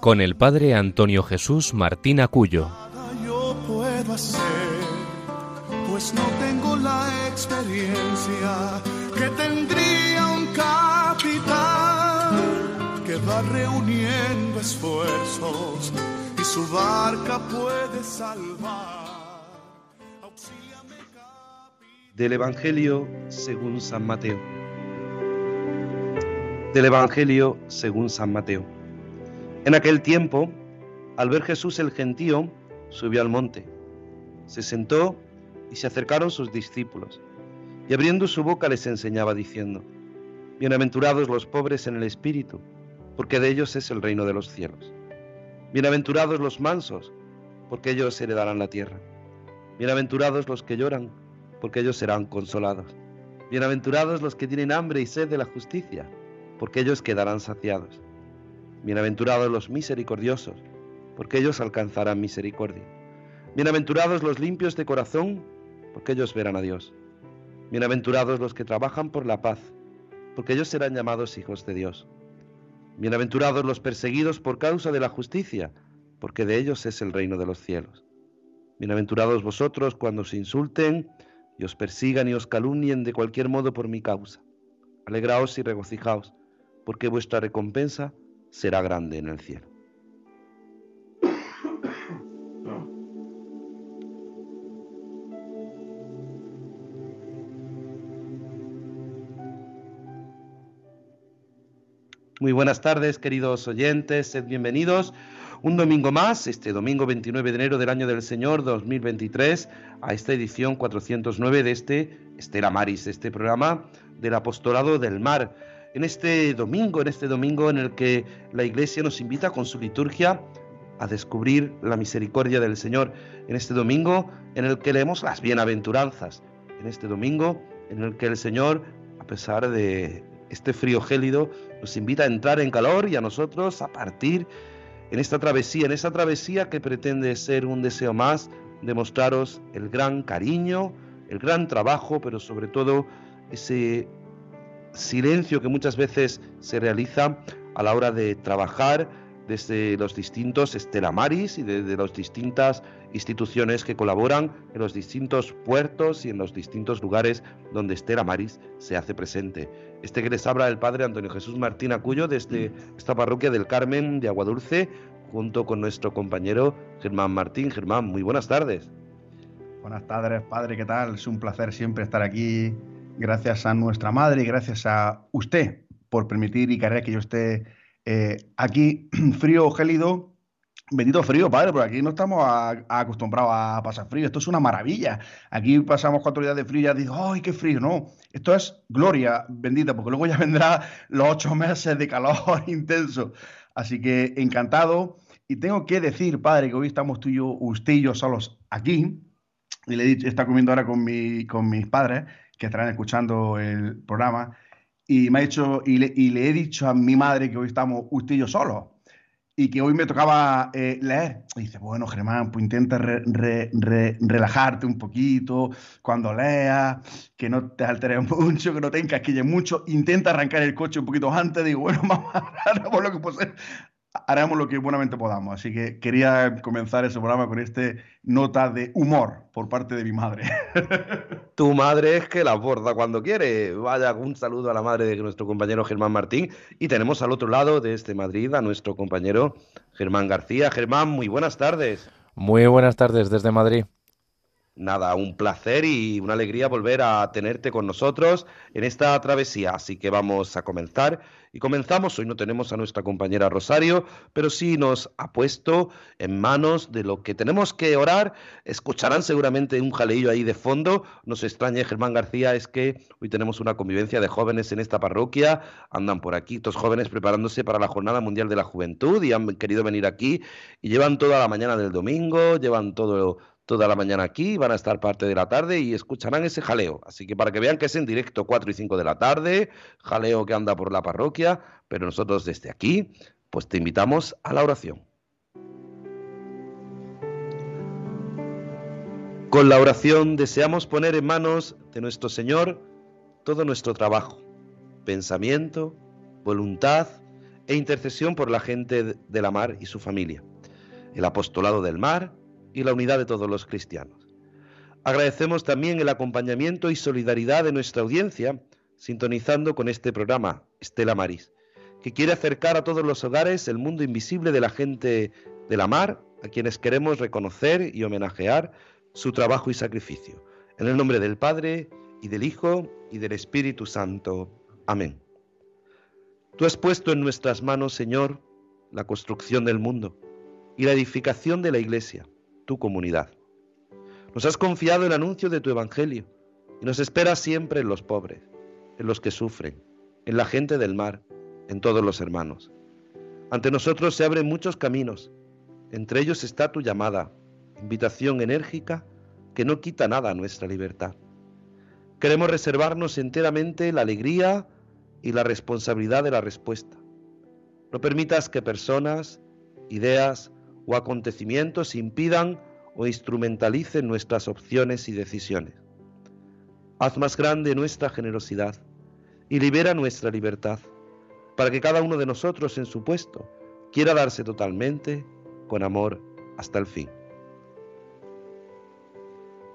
con el padre Antonio Jesús Martín Acuyo. Yo puedo hacer, pues no tengo la experiencia que tendría un capitán que va reuniendo esfuerzos y su barca puede salvar. Del Evangelio según San Mateo. Del Evangelio según San Mateo. En aquel tiempo, al ver Jesús el gentío, subió al monte, se sentó y se acercaron sus discípulos, y abriendo su boca les enseñaba diciendo, Bienaventurados los pobres en el espíritu, porque de ellos es el reino de los cielos. Bienaventurados los mansos, porque ellos heredarán la tierra. Bienaventurados los que lloran, porque ellos serán consolados. Bienaventurados los que tienen hambre y sed de la justicia, porque ellos quedarán saciados. Bienaventurados los misericordiosos, porque ellos alcanzarán misericordia. Bienaventurados los limpios de corazón, porque ellos verán a Dios. Bienaventurados los que trabajan por la paz, porque ellos serán llamados hijos de Dios. Bienaventurados los perseguidos por causa de la justicia, porque de ellos es el reino de los cielos. Bienaventurados vosotros cuando os insulten y os persigan y os calumnien de cualquier modo por mi causa. Alegraos y regocijaos, porque vuestra recompensa será grande en el cielo. Muy buenas tardes, queridos oyentes, sed bienvenidos un domingo más, este domingo 29 de enero del año del Señor 2023, a esta edición 409 de este Estela Maris, este programa del Apostolado del Mar. En este domingo, en este domingo en el que la Iglesia nos invita con su liturgia a descubrir la misericordia del Señor, en este domingo en el que leemos las bienaventuranzas, en este domingo en el que el Señor, a pesar de este frío gélido, nos invita a entrar en calor y a nosotros a partir en esta travesía, en esta travesía que pretende ser un deseo más de mostraros el gran cariño, el gran trabajo, pero sobre todo ese silencio que muchas veces se realiza a la hora de trabajar desde los distintos estelamaris y desde las distintas instituciones que colaboran en los distintos puertos y en los distintos lugares donde Estela Maris se hace presente. Este que les habla el padre Antonio Jesús Martín Acuyo desde esta parroquia del Carmen de Aguadulce, junto con nuestro compañero Germán Martín. Germán, muy buenas tardes. Buenas tardes, padre, ¿qué tal? Es un placer siempre estar aquí. Gracias a nuestra madre y gracias a usted por permitir y querer que yo esté eh, aquí, frío, gélido, Bendito frío, padre, porque aquí no estamos acostumbrados a pasar frío. Esto es una maravilla. Aquí pasamos cuatro días de frío y ya digo, ¡ay, qué frío! No, esto es gloria bendita, porque luego ya vendrá los ocho meses de calor intenso. Así que encantado. Y tengo que decir, padre, que hoy estamos tú y yo, usted y yo solos aquí. Y le he dicho, está comiendo ahora con mis padres, que estarán escuchando el programa. Y me ha dicho, y le, y le he dicho a mi madre que hoy estamos usted y yo solos y que hoy me tocaba eh, leer. Y dice, bueno, Germán, pues intenta relajarte un poquito cuando leas, que no te alteres mucho, que no te encasquilles mucho. Intenta arrancar el coche un poquito antes. Digo, bueno, vamos, haremos lo que, haremos lo que buenamente podamos. Así que quería comenzar ese programa con este nota de humor por parte de mi madre. Tu madre es que la aborda cuando quiere. Vaya, un saludo a la madre de nuestro compañero Germán Martín. Y tenemos al otro lado de este Madrid a nuestro compañero Germán García. Germán, muy buenas tardes. Muy buenas tardes desde Madrid. Nada, un placer y una alegría volver a tenerte con nosotros en esta travesía. Así que vamos a comenzar. Y comenzamos, hoy no tenemos a nuestra compañera Rosario, pero sí nos ha puesto en manos de lo que tenemos que orar. Escucharán seguramente un jaleillo ahí de fondo. Nos extrañe Germán García, es que hoy tenemos una convivencia de jóvenes en esta parroquia. Andan por aquí, estos jóvenes preparándose para la Jornada Mundial de la Juventud y han querido venir aquí y llevan toda la mañana del domingo, llevan todo toda la mañana aquí, van a estar parte de la tarde y escucharán ese jaleo. Así que para que vean que es en directo 4 y 5 de la tarde, jaleo que anda por la parroquia, pero nosotros desde aquí, pues te invitamos a la oración. Con la oración deseamos poner en manos de nuestro Señor todo nuestro trabajo, pensamiento, voluntad e intercesión por la gente de la mar y su familia, el apostolado del mar, y la unidad de todos los cristianos. Agradecemos también el acompañamiento y solidaridad de nuestra audiencia, sintonizando con este programa, Estela Maris, que quiere acercar a todos los hogares el mundo invisible de la gente de la mar, a quienes queremos reconocer y homenajear su trabajo y sacrificio. En el nombre del Padre, y del Hijo, y del Espíritu Santo. Amén. Tú has puesto en nuestras manos, Señor, la construcción del mundo y la edificación de la Iglesia tu comunidad. Nos has confiado el anuncio de tu Evangelio y nos esperas siempre en los pobres, en los que sufren, en la gente del mar, en todos los hermanos. Ante nosotros se abren muchos caminos, entre ellos está tu llamada, invitación enérgica que no quita nada a nuestra libertad. Queremos reservarnos enteramente la alegría y la responsabilidad de la respuesta. No permitas que personas, ideas, o acontecimientos impidan o instrumentalicen nuestras opciones y decisiones. Haz más grande nuestra generosidad y libera nuestra libertad, para que cada uno de nosotros en su puesto quiera darse totalmente con amor hasta el fin.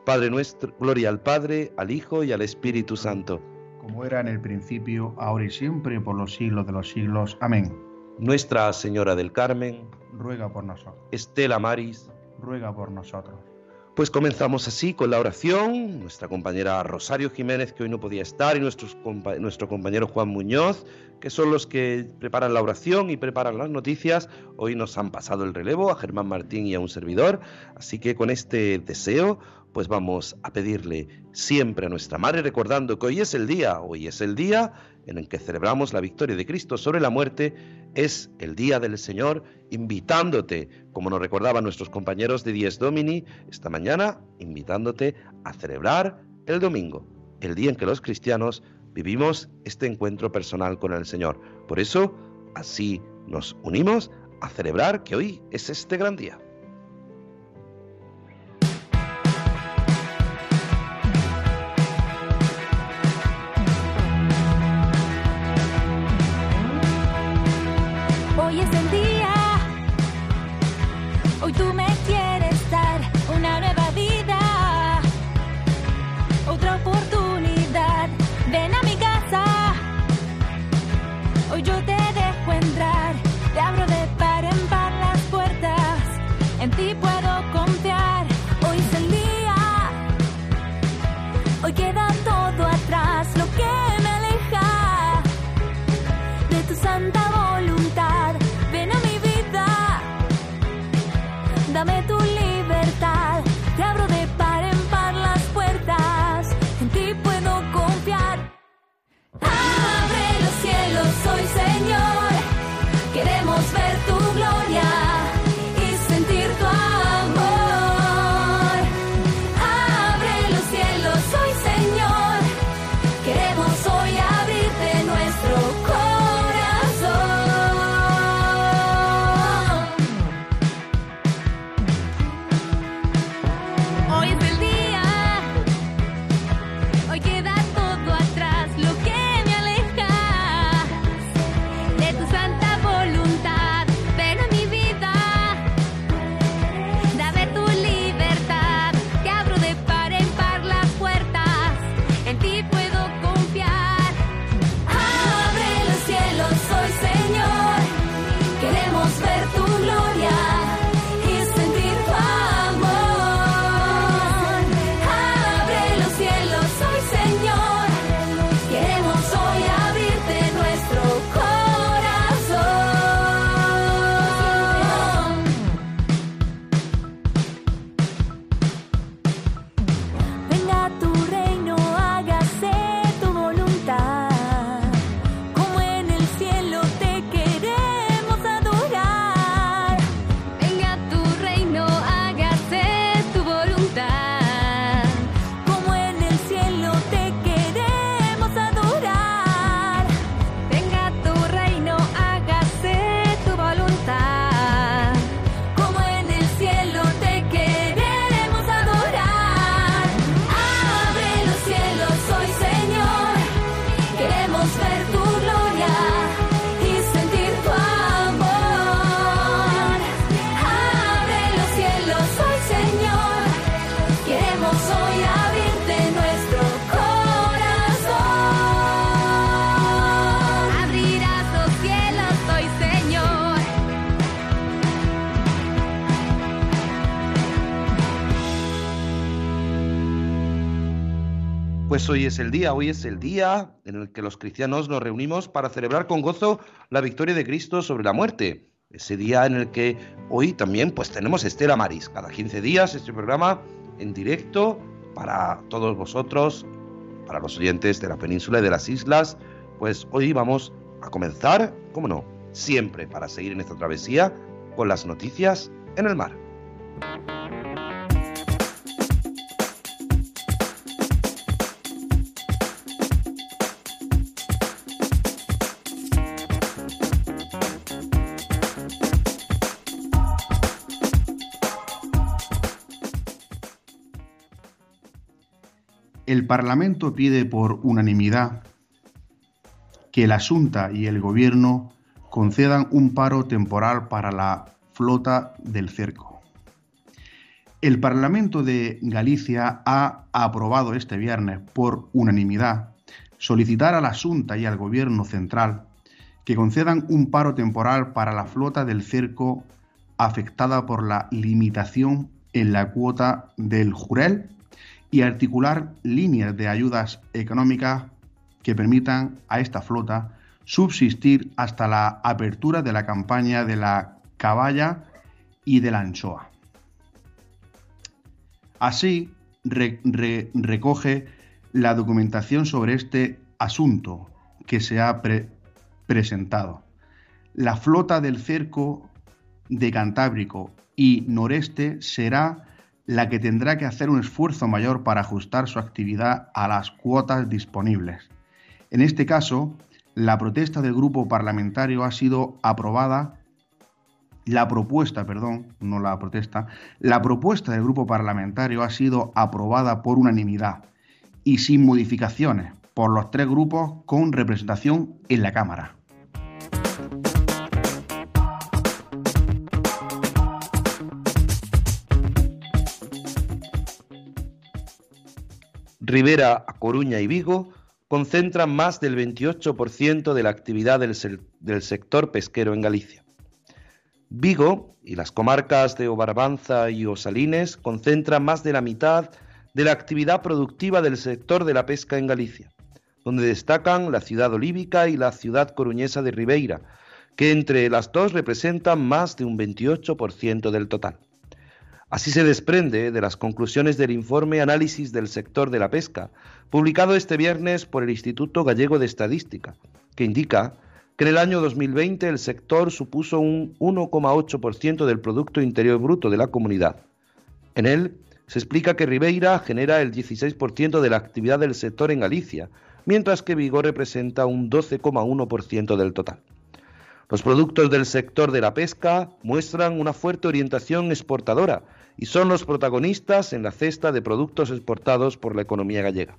Padre nuestro, gloria al Padre, al Hijo y al Espíritu Santo. Como era en el principio, ahora y siempre, por los siglos de los siglos. Amén. Nuestra Señora del Carmen, ruega por nosotros. Estela Maris, ruega por nosotros. Pues comenzamos así con la oración. Nuestra compañera Rosario Jiménez, que hoy no podía estar, y nuestro compañero Juan Muñoz, que son los que preparan la oración y preparan las noticias, hoy nos han pasado el relevo a Germán Martín y a un servidor. Así que con este deseo, pues vamos a pedirle siempre a nuestra Madre, recordando que hoy es el día, hoy es el día en el que celebramos la victoria de Cristo sobre la muerte, es el día del Señor, invitándote, como nos recordaban nuestros compañeros de Dies Domini esta mañana, invitándote a celebrar el domingo, el día en que los cristianos vivimos este encuentro personal con el Señor. Por eso, así nos unimos a celebrar que hoy es este gran día. Pues hoy es el día, hoy es el día en el que los cristianos nos reunimos para celebrar con gozo la victoria de Cristo sobre la muerte. Ese día en el que hoy también pues tenemos Estela Maris, cada 15 días este programa en directo para todos vosotros, para los oyentes de la península y de las islas, pues hoy vamos a comenzar, cómo no, siempre para seguir en esta travesía con las noticias en el mar. El Parlamento pide por unanimidad que la Junta y el Gobierno concedan un paro temporal para la flota del cerco. El Parlamento de Galicia ha aprobado este viernes por unanimidad solicitar a la Junta y al Gobierno central que concedan un paro temporal para la flota del cerco afectada por la limitación en la cuota del jurel y articular líneas de ayudas económicas que permitan a esta flota subsistir hasta la apertura de la campaña de la caballa y de la anchoa. Así recoge la documentación sobre este asunto que se ha presentado. La flota del cerco de Cantábrico y noreste será la que tendrá que hacer un esfuerzo mayor para ajustar su actividad a las cuotas disponibles. En este caso, la protesta del grupo parlamentario ha sido aprobada, la propuesta, perdón, no la protesta, la propuesta del grupo parlamentario ha sido aprobada por unanimidad y sin modificaciones por los tres grupos con representación en la Cámara. Rivera, Coruña y Vigo concentran más del 28% de la actividad del, del, sector pesquero en Galicia. Vigo y las comarcas de Obarbanza y Osalines concentran más de la mitad de la actividad productiva del sector de la pesca en Galicia, donde destacan la ciudad olívica y la ciudad coruñesa de Ribeira, que entre las dos representan más de un 28% del total. Así se desprende de las conclusiones del informe Análisis del sector de la pesca, publicado este viernes por el Instituto Gallego de Estadística, que indica que en el año 2020 el sector supuso un 1,8% del Producto Interior Bruto de la comunidad. En él se explica que Ribeira genera el 16% de la actividad del sector en Galicia, mientras que Vigo representa un 12,1% del total. Los productos del sector de la pesca muestran una fuerte orientación exportadora y son los protagonistas en la cesta de productos exportados por la economía gallega.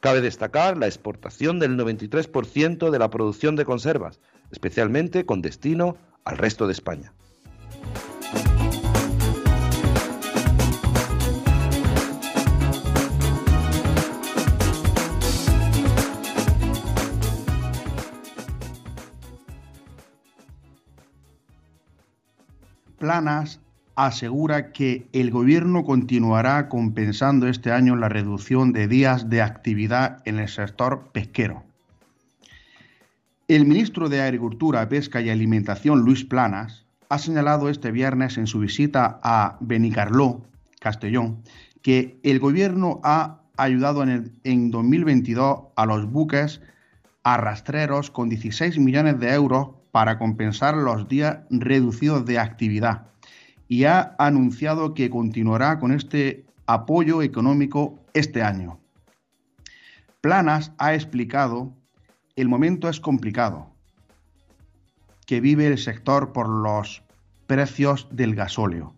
Cabe destacar la exportación del 93% de la producción de conservas, especialmente con destino al resto de España. Planas asegura que el gobierno continuará compensando este año la reducción de días de actividad en el sector pesquero. El ministro de Agricultura, Pesca y Alimentación, Luis Planas, ha señalado este viernes en su visita a Benicarló, Castellón, que el gobierno ha ayudado en, en 2022 a los buques arrastreros con 16 millones de euros para compensar los días reducidos de actividad y ha anunciado que continuará con este apoyo económico este año. Planas ha explicado, el momento es complicado, que vive el sector por los precios del gasóleo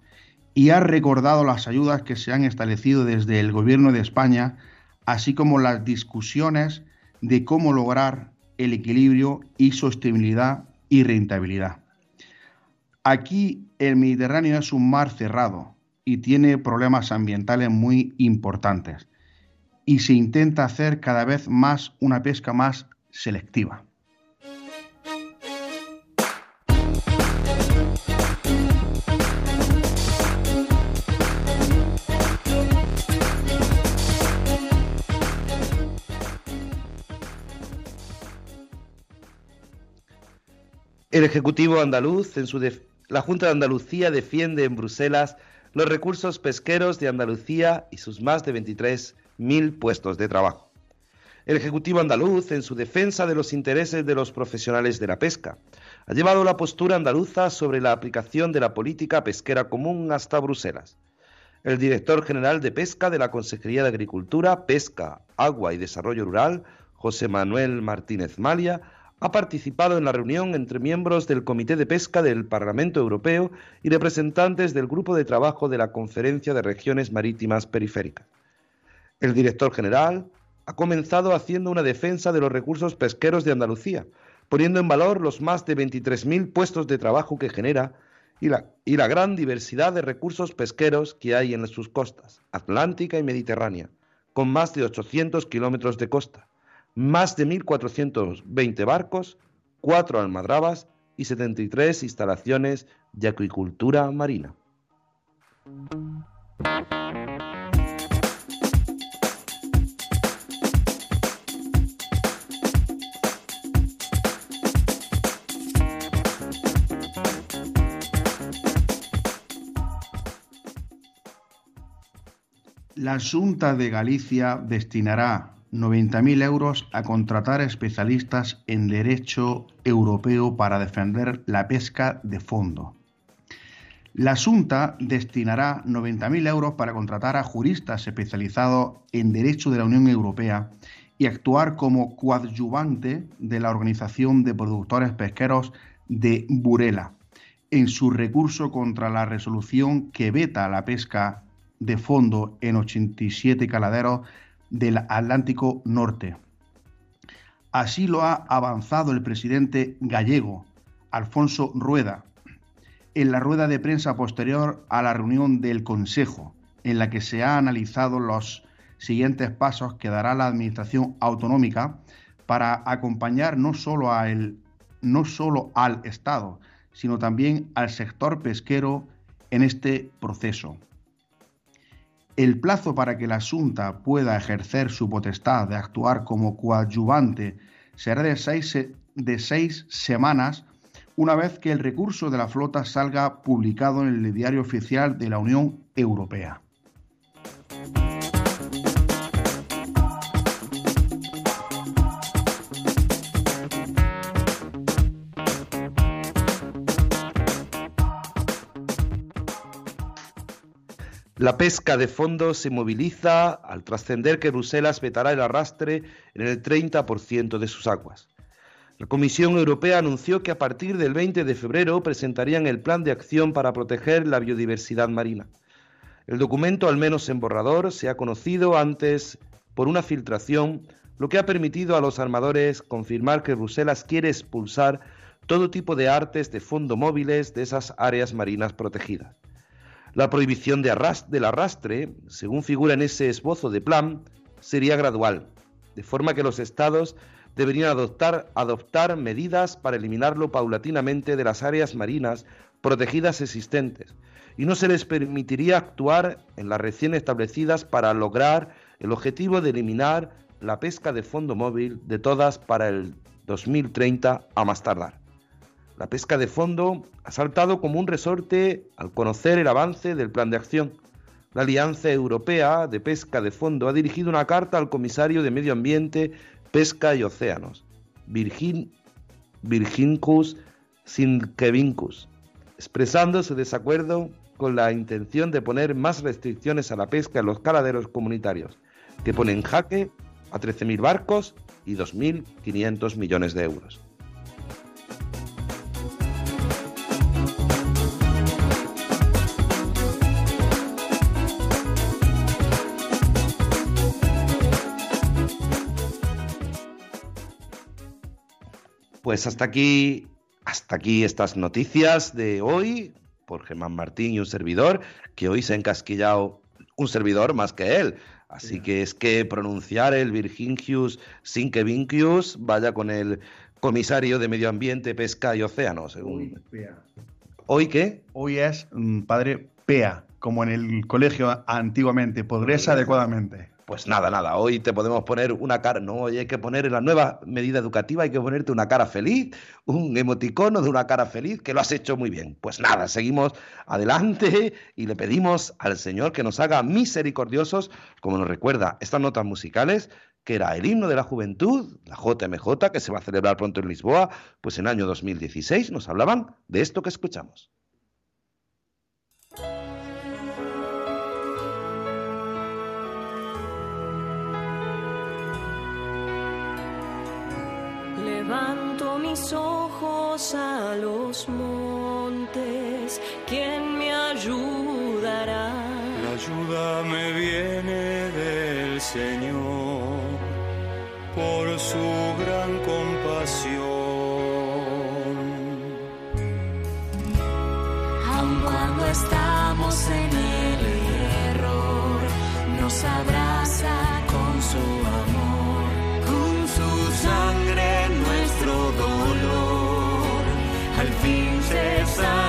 y ha recordado las ayudas que se han establecido desde el Gobierno de España, así como las discusiones de cómo lograr el equilibrio y sostenibilidad y rentabilidad. Aquí el Mediterráneo es un mar cerrado y tiene problemas ambientales muy importantes y se intenta hacer cada vez más una pesca más selectiva. El Ejecutivo andaluz, en su, la Junta de Andalucía defiende en Bruselas los recursos pesqueros de Andalucía y sus más de 23.000 puestos de trabajo. El Ejecutivo andaluz, en su defensa de los intereses de los profesionales de la pesca, ha llevado la postura andaluza sobre la aplicación de la política pesquera común hasta Bruselas. El director general de Pesca de la Consejería de Agricultura, Pesca, Agua y Desarrollo Rural, José Manuel Martínez Malia, ha participado en la reunión entre miembros del Comité de Pesca del Parlamento Europeo y representantes del Grupo de Trabajo de la Conferencia de Regiones Marítimas Periféricas. El director general ha comenzado haciendo una defensa de los recursos pesqueros de Andalucía, poniendo en valor los más de 23.000 puestos de trabajo que genera y la, y la gran diversidad de recursos pesqueros que hay en sus costas, atlántica y mediterránea, con más de 800 kilómetros de costa más de 1.420 barcos, 4 almadrabas y 73 instalaciones de acuicultura marina. La Junta de Galicia destinará 90.000 euros a contratar especialistas en derecho europeo para defender la pesca de fondo. La Junta destinará 90.000 euros para contratar a juristas especializados en derecho de la Unión Europea y actuar como coadyuvante de la Organización de Productores Pesqueros de Burela en su recurso contra la resolución que veta la pesca de fondo en 87 caladeros del Atlántico Norte. Así lo ha avanzado el presidente gallego, Alfonso Rueda, en la rueda de prensa posterior a la reunión del Consejo, en la que se han analizado los siguientes pasos que dará la Administración autonómica para acompañar no solo, no solo al Estado, sino también al sector pesquero en este proceso. El plazo para que la Junta pueda ejercer su potestad de actuar como coadyuvante será de seis, de seis semanas una vez que el recurso de la flota salga publicado en el diario oficial de la Unión Europea. La pesca de fondo se moviliza al trascender que Bruselas vetará el arrastre en el 30% de sus aguas. La Comisión Europea anunció que a partir del 20 de febrero presentarían el plan de acción para proteger la biodiversidad marina. El documento, al menos en borrador, se ha conocido antes por una filtración, lo que ha permitido a los armadores confirmar que Bruselas quiere expulsar todo tipo de artes de fondo móviles de esas áreas marinas protegidas. La prohibición de del arrastre, según figura en ese esbozo de plan, sería gradual, de forma que los estados deberían adoptar, adoptar medidas para eliminarlo paulatinamente de las áreas marinas protegidas existentes, y no se les permitiría actuar en las recién establecidas para lograr el objetivo de eliminar la pesca de fondo móvil de todas para el 2030 a más tardar. La pesca de fondo ha saltado como un resorte al conocer el avance del plan de acción. La Alianza Europea de Pesca de Fondo ha dirigido una carta al comisario de Medio Ambiente, Pesca y Océanos, Virgin, Virgincus Sinkevincus, expresando su desacuerdo con la intención de poner más restricciones a la pesca en los caladeros comunitarios, que ponen en jaque a 13.000 barcos y 2.500 millones de euros. Pues hasta aquí, hasta aquí estas noticias de hoy por Germán Martín y un servidor, que hoy se ha encasquillado un servidor más que él. Así que es que pronunciar el Virgingius Sinkevincius vaya con el comisario de Medio Ambiente, Pesca y Océanos. Hoy, qué? Hoy es mm, padre PEA, como en el colegio antiguamente, progresa adecuadamente. Pues nada, nada, hoy te podemos poner una cara, no, hoy hay que poner en la nueva medida educativa, hay que ponerte una cara feliz, un emoticono de una cara feliz, que lo has hecho muy bien. Pues nada, seguimos adelante y le pedimos al Señor que nos haga misericordiosos, como nos recuerda estas notas musicales, que era el himno de la juventud, la JMJ, que se va a celebrar pronto en Lisboa, pues en año 2016 nos hablaban de esto que escuchamos. Levanto mis ojos a los montes, ¿quién me ayudará? La ayuda me viene del Señor por su gran compasión. Aun cuando estamos en el error, nos abraza al fin se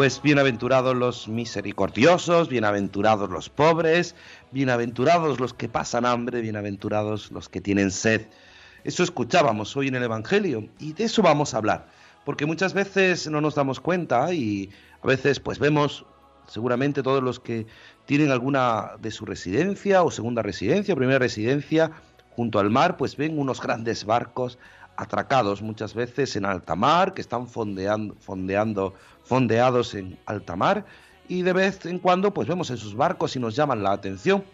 Pues bienaventurados los misericordiosos, bienaventurados los pobres, bienaventurados los que pasan hambre, bienaventurados los que tienen sed. Eso escuchábamos hoy en el Evangelio y de eso vamos a hablar, porque muchas veces no nos damos cuenta y a veces pues vemos seguramente todos los que tienen alguna de su residencia o segunda residencia o primera residencia junto al mar, pues ven unos grandes barcos atracados muchas veces en alta mar, que están fondeando, fondeando, fondeados en alta mar, y de vez en cuando pues vemos esos barcos y nos llaman la atención,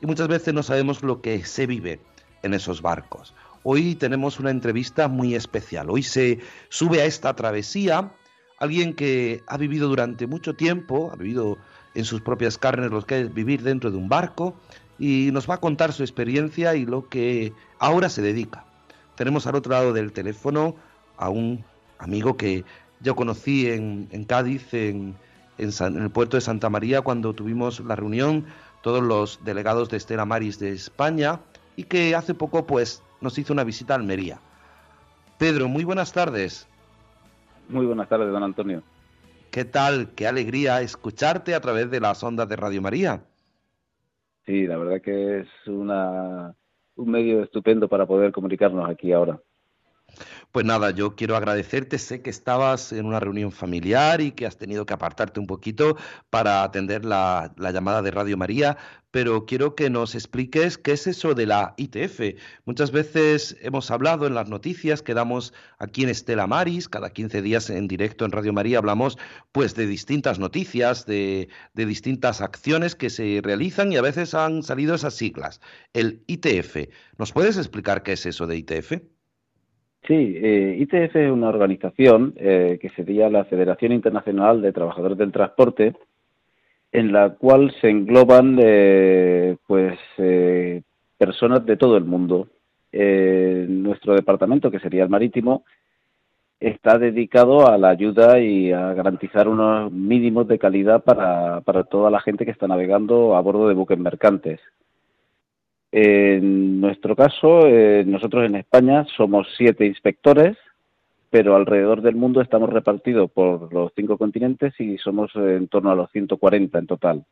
y muchas veces no sabemos lo que se vive en esos barcos. Hoy tenemos una entrevista muy especial. Hoy se sube a esta travesía alguien que ha vivido durante mucho tiempo, ha vivido en sus propias carnes lo que es vivir dentro de un barco y nos va a contar su experiencia y lo que ahora se dedica. Tenemos al otro lado del teléfono a un amigo que yo conocí en, en Cádiz, en, en, San- en el puerto de Santa María, cuando tuvimos la reunión, todos los delegados de Estela Maris de España, y que hace poco pues nos hizo una visita a Almería. Pedro, muy buenas tardes. Muy buenas tardes, don Antonio. ¿Qué tal? Qué alegría escucharte a través de las ondas de Radio María. Sí, la verdad que es una, un medio estupendo para poder comunicarnos aquí ahora. Pues nada, yo quiero agradecerte. Sé que estabas en una reunión familiar y que has tenido que apartarte un poquito para atender la, la, llamada de Radio María, pero quiero que nos expliques qué es eso de la ITF. Muchas veces hemos hablado en las noticias que damos aquí en Estela Maris, cada 15 días en directo en Radio María hablamos pues de distintas noticias, de distintas acciones que se realizan y a veces han salido esas siglas. El ITF. ¿Nos puedes explicar qué es eso de ITF? Sí, eh, ITF es una organización eh, que sería la Federación Internacional de Trabajadores del Transporte, en la cual se engloban eh, pues eh, personas de todo el mundo. Eh, nuestro departamento, que sería el marítimo, está dedicado a la ayuda y a garantizar unos mínimos de calidad para, para toda la gente que está navegando a bordo de buques mercantes. En nuestro caso, eh, nosotros en España somos siete inspectores, pero alrededor del mundo estamos repartidos por los cinco continentes y somos en torno a los 140 en total.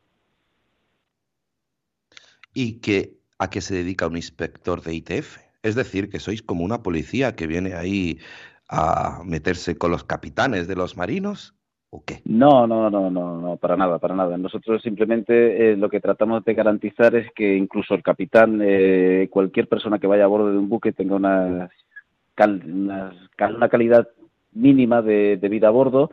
¿Y que, a qué se dedica un inspector de ITF? Es decir, que sois como una policía que viene ahí a meterse con los capitanes de los marinos. No, no, no, no, no, para nada, para nada. Nosotros simplemente eh, lo que tratamos de garantizar es que incluso el capitán, eh, cualquier persona que vaya a bordo de un buque tenga una, una, calidad mínima de, de, vida a bordo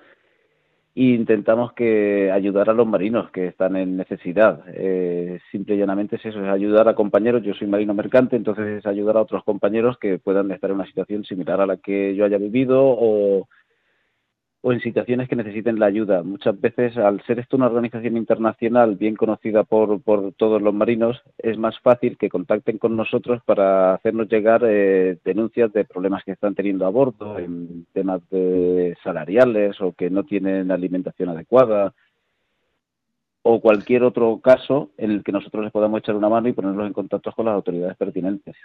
e intentamos que ayudar a los marinos que están en necesidad. Eh, simple y llanamente es eso, es ayudar a compañeros. Yo soy marino mercante, entonces es ayudar a otros compañeros que puedan estar en una situación similar a la que yo haya vivido o o en situaciones que necesiten la ayuda. Muchas veces, al ser esto una organización internacional bien conocida por, por todos los marinos, es más fácil que contacten con nosotros para hacernos llegar eh, denuncias de problemas que están teniendo a bordo, en temas de salariales o que no tienen alimentación adecuada o cualquier otro caso en el que nosotros les podamos echar una mano y ponerlos en contacto con las autoridades pertinentes.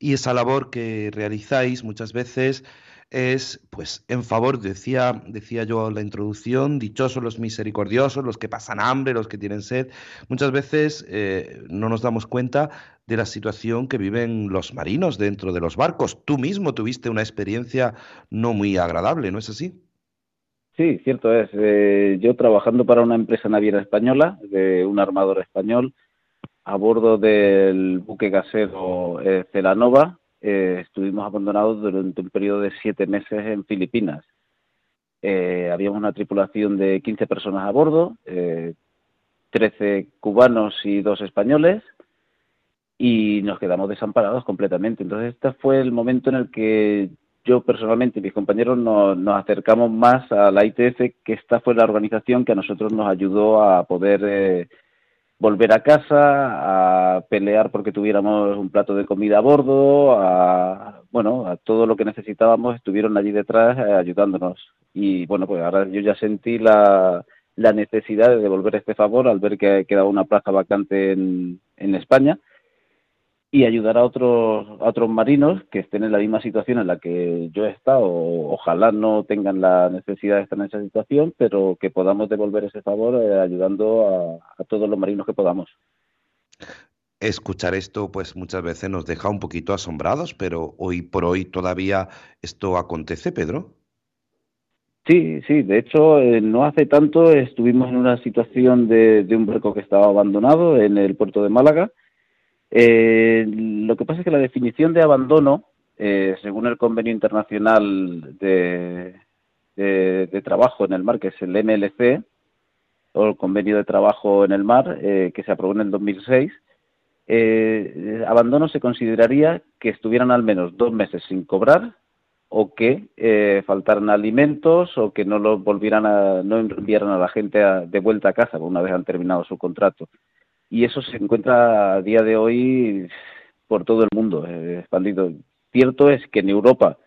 Y esa labor que realizáis muchas veces es pues en favor, decía, decía yo en la introducción, dichosos los misericordiosos, los que pasan hambre, los que tienen sed. Muchas veces eh, no nos damos cuenta de la situación que viven los marinos dentro de los barcos. Tú mismo tuviste una experiencia no muy agradable, ¿no es así? Sí, cierto es. Eh, yo trabajando para una empresa naviera española, de un armador español, a bordo del buque gasero eh, Celanova, eh, estuvimos abandonados durante un periodo de siete meses en Filipinas. Eh, habíamos una tripulación de 15 personas a bordo, eh, 13 cubanos y dos españoles, y nos quedamos desamparados completamente. Entonces, este fue el momento en el que yo personalmente y mis compañeros nos, nos acercamos más a la ITF, que esta fue la organización que a nosotros nos ayudó a poder eh, volver a casa, a pelear porque tuviéramos un plato de comida a bordo, a, bueno, a todo lo que necesitábamos, estuvieron allí detrás eh, ayudándonos. Y bueno, pues ahora yo ya sentí la, la necesidad de devolver este favor al ver que quedaba una plaza vacante en, en España y ayudar a otros a otros marinos que estén en la misma situación en la que yo he estado. Ojalá no tengan la necesidad de estar en esa situación, pero que podamos devolver ese favor eh, ayudando a, a, todos los marinos que podamos. Escuchar esto, pues muchas veces nos deja un poquito asombrados, pero hoy por hoy todavía esto acontece, Pedro. Sí, sí, de hecho, eh, no hace tanto estuvimos en una situación de, de un barco que estaba abandonado en el puerto de Málaga eh, lo que pasa es que la definición de abandono, eh, según el convenio internacional de, de, trabajo en el mar, que es el MLC, o el convenio de trabajo en el mar, eh, que se aprobó en el 2006, eh, abandono se consideraría que estuvieran al menos dos meses sin cobrar o que eh, faltaran alimentos o que no los volvieran a, no enviaran a la gente de vuelta a casa una vez han terminado su contrato y eso se encuentra a día de hoy por todo el mundo eh, expandido. Cierto es que en Europa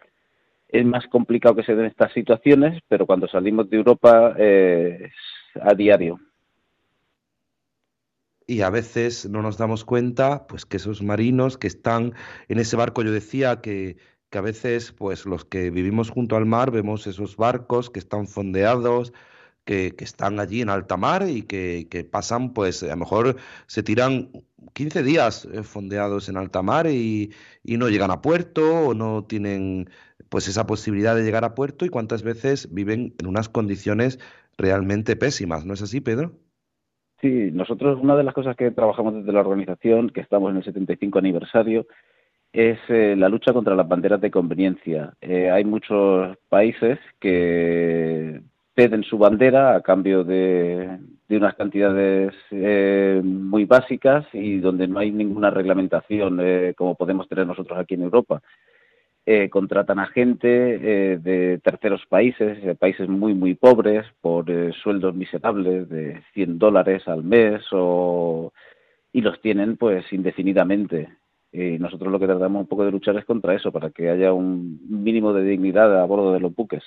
es más complicado que se den estas situaciones, pero cuando salimos de Europa eh, es a diario. Y a veces no nos damos cuenta, pues que esos marinos que están en ese barco, yo decía que, que a veces, pues los que vivimos junto al mar, vemos esos barcos que están fondeados, que, están allí en alta mar y que, pasan, pues a lo mejor se tiran 15 días eh, fondeados en alta mar y, y no llegan a puerto o no tienen pues esa posibilidad de llegar a puerto y cuántas veces viven en unas condiciones realmente pésimas, ¿no es así, Pedro? Sí, nosotros una de las cosas que trabajamos desde la organización, que estamos en el 75 aniversario, es eh, la lucha contra las banderas de conveniencia. Eh, hay muchos países que ceden su bandera a cambio de, unas cantidades eh, muy básicas y donde no hay ninguna reglamentación eh, como podemos tener nosotros aquí en Europa. Eh, contratan a gente eh, de terceros países, países muy, muy pobres, por sueldos miserables de 100 dólares al mes o... y los tienen pues indefinidamente. Y nosotros lo que tratamos un poco de luchar es contra eso, para que haya un mínimo de dignidad a bordo de los buques.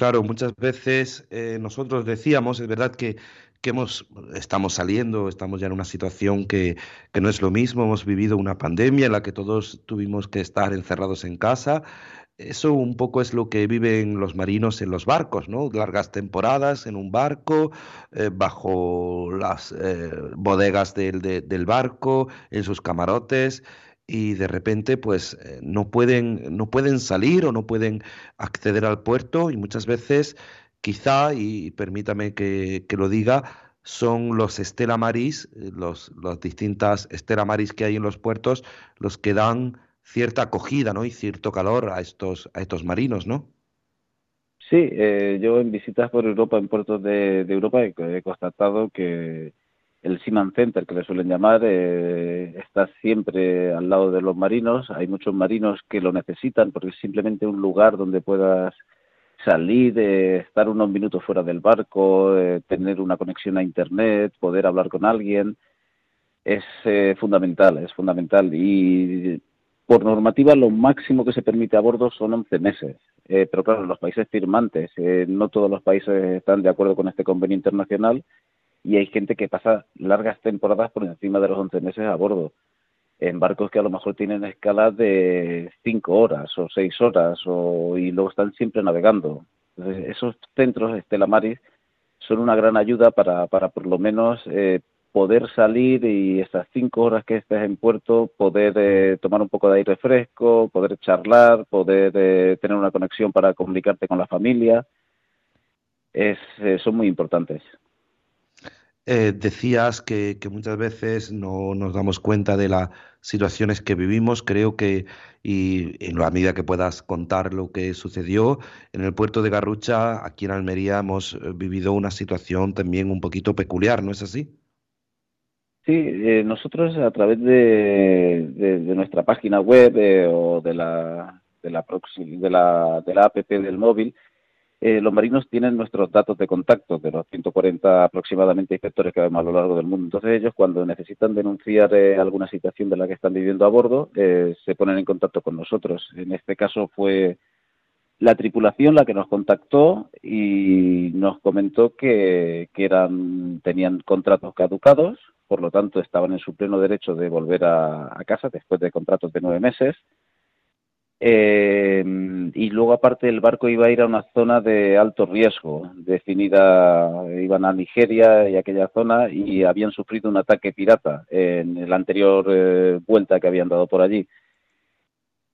Claro, muchas veces eh, nosotros decíamos, es verdad que que hemos, estamos saliendo, estamos ya en una situación que, que, no es lo mismo, hemos vivido una pandemia en la que todos tuvimos que estar encerrados en casa. Eso un poco es lo que viven los marinos en los barcos, ¿no? Largas temporadas en un barco, eh, bajo las eh, bodegas del, de, del barco, en sus camarotes y de repente pues eh, no pueden no pueden salir o no pueden acceder al puerto y muchas veces quizá, y permítame que, que lo diga, son los Estela Maris, eh, los, las distintas Estela Maris que hay en los puertos, los que dan cierta acogida ¿no? y cierto calor a estos, a estos marinos, ¿no? Sí, eh, yo en visitas por Europa, en puertos de, Europa, he, constatado que el Seaman Center, que le suelen llamar, eh, está siempre al lado de los marinos. Hay muchos marinos que lo necesitan porque es simplemente un lugar donde puedas salir, eh, estar unos minutos fuera del barco, eh, tener una conexión a Internet, poder hablar con alguien, es eh, fundamental, es fundamental. Y por normativa lo máximo que se permite a bordo son 11 meses. Eh, pero claro, los países firmantes, no todos los países están de acuerdo con este convenio internacional y hay gente que pasa largas temporadas por encima de los 11 meses a bordo en barcos que a lo mejor tienen escalas de cinco horas o seis horas o, y luego están siempre navegando. Entonces, esos centros Estela Maris son una gran ayuda para, para por lo menos eh, poder salir y estas cinco horas que estés en puerto, poder eh, tomar un poco de aire fresco, poder charlar, poder eh, tener una conexión para comunicarte con la familia, es, eh, son muy importantes. Eh, decías que, muchas veces no nos damos cuenta de las situaciones que vivimos. Creo que, y en la medida que puedas contar lo que sucedió, en el puerto de Garrucha, aquí en Almería, hemos eh, vivido una situación también un poquito peculiar, ¿no es así? Sí, eh, nosotros a través de, nuestra página web eh, o de la, de la, de la app del móvil, eh, los marinos tienen nuestros datos de contacto de los 140 aproximadamente inspectores que vemos a lo largo del mundo. Entonces ellos cuando necesitan denunciar eh, alguna situación de la que están viviendo a bordo, eh, se ponen en contacto con nosotros. En este caso fue la tripulación la que nos contactó y nos comentó que, que eran, tenían contratos caducados, por lo tanto estaban en su pleno derecho de volver a, a casa después de contratos de nueve meses eh, y luego, aparte, el barco iba a ir a una zona de alto riesgo, definida, iban a Nigeria y aquella zona, y habían sufrido un ataque pirata en la anterior eh, vuelta que habían dado por allí.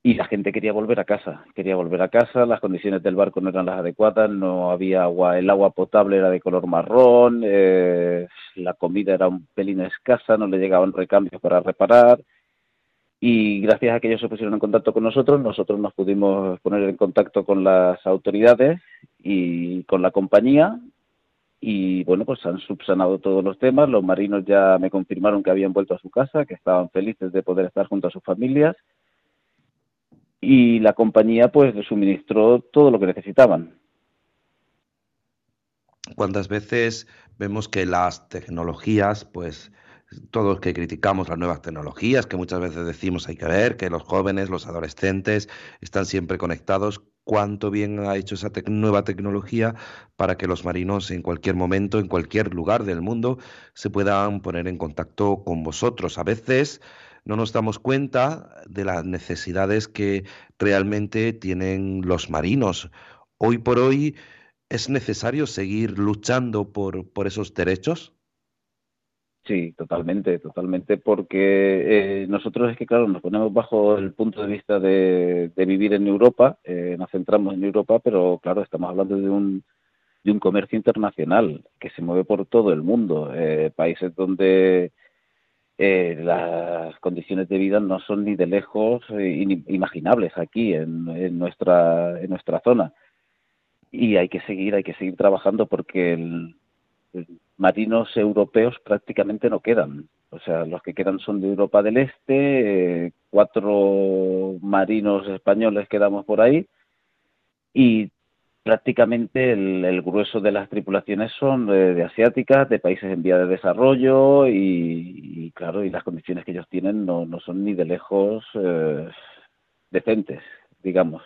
Y la gente quería volver a casa, quería volver a casa, las condiciones del barco no eran las adecuadas, no había agua, el agua potable era de color marrón, eh, la comida era un pelín escasa, no le llegaban recambios para reparar y gracias a que ellos se pusieron en contacto con nosotros, nosotros nos pudimos poner en contacto con las autoridades y con la compañía. Y bueno, pues han subsanado todos los temas, los marinos ya me confirmaron que habían vuelto a su casa, que estaban felices de poder estar junto a sus familias. Y la compañía pues les suministró todo lo que necesitaban. ¿Cuántas veces vemos que las tecnologías pues todos que criticamos las nuevas tecnologías, que muchas veces decimos hay que ver, que los jóvenes, los adolescentes están siempre conectados, cuánto bien ha hecho esa nueva tecnología para que los marinos en cualquier momento, en cualquier lugar del mundo, se puedan poner en contacto con vosotros. A veces no nos damos cuenta de las necesidades que realmente tienen los marinos. Hoy por hoy ¿Es necesario seguir luchando por, por esos derechos? Sí, totalmente, totalmente, porque eh, nosotros es que, claro, nos ponemos bajo el punto de vista de, vivir en Europa, eh, nos centramos en Europa, pero claro, estamos hablando de un, de un comercio internacional que se mueve por todo el mundo, eh, países donde eh, las condiciones de vida no son ni de lejos eh, imaginables aquí en, en, nuestra en nuestra zona. Y hay que seguir hay que seguir trabajando porque el marinos europeos prácticamente no quedan o sea los que quedan son de Europa del Este eh, cuatro marinos españoles quedamos por ahí y prácticamente el, grueso de las tripulaciones son de, de, asiáticas, de países en vía de desarrollo y, y claro, y las condiciones que ellos tienen no, no son ni de lejos eh, decentes, digamos.